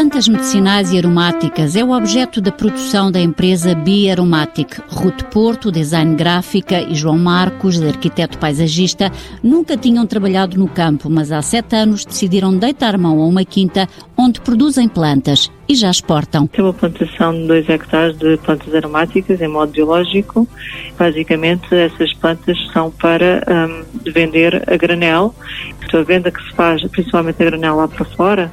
plantas medicinais e aromáticas é o objeto da produção da empresa Biaromatic. Ruth Porto, design gráfica, e João Marcos, arquiteto paisagista, nunca tinham trabalhado no campo, mas há sete anos decidiram deitar mão a uma quinta onde produzem plantas e já exportam. Tem uma plantação de 2 hectares de plantas aromáticas em modo biológico. Basicamente, essas plantas são para um, vender a granel. A venda que se faz, principalmente a granel lá para fora,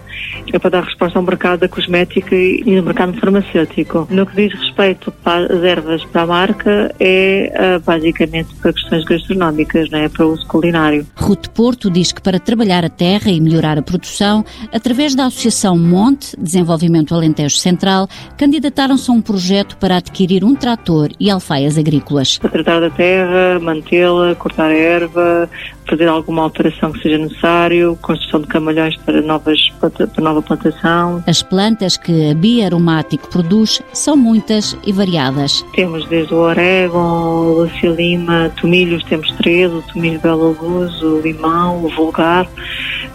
é para dar resposta ao mercado da cosmética e no mercado farmacêutico. No que diz respeito às ervas para a marca, é uh, basicamente para questões gastronómicas, não é para uso culinário. Ruth Porto diz que para trabalhar a terra e melhorar a produção, através da Associação Monte, Desenvolvimento Alentejo Central, candidataram-se a um projeto para adquirir um trator e alfaias agrícolas. Para tratar da terra, mantê-la, cortar a erva, fazer alguma alteração que seja necessário, construção de camalhões para, novas, para nova plantação. As plantas que a Bia Aromático produz são muitas e variadas. Temos desde o orégano, Lúcia Lima, tomilhos, temos três, o tomilho belo o limão, o vulgar.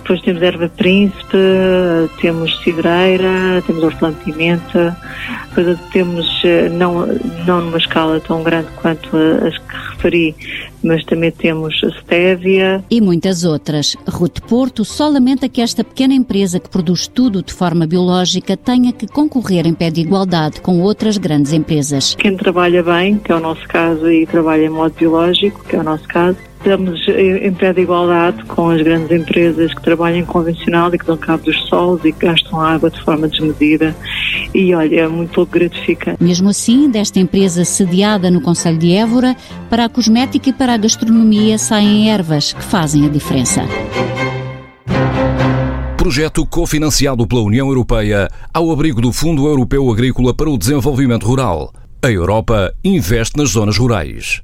Depois temos erva príncipe, temos cidreira, temos hortelã-pimenta, depois temos, eh, não, não numa escala tão grande quanto as que referi, mas também temos a stevia. E muitas outras. Ruth Porto só lamenta que esta pequena empresa que produz tudo de forma biológica tenha que concorrer em pé de igualdade com outras grandes empresas. Quem trabalha bem, que é o nosso caso, e trabalha em modo biológico, que é o nosso caso, estamos em pé de igualdade com as grandes empresas que trabalham convencional e que dão cabo dos solos e que gastam água de forma desmedida. E olha, é muito pouco gratificante. Mesmo assim, desta empresa sediada no Conselho de Évora, para a cosmética e para a gastronomia saem ervas que fazem a diferença. Projeto cofinanciado pela União Europeia ao abrigo do Fundo Europeu Agrícola para o Desenvolvimento Rural. A Europa investe nas zonas rurais.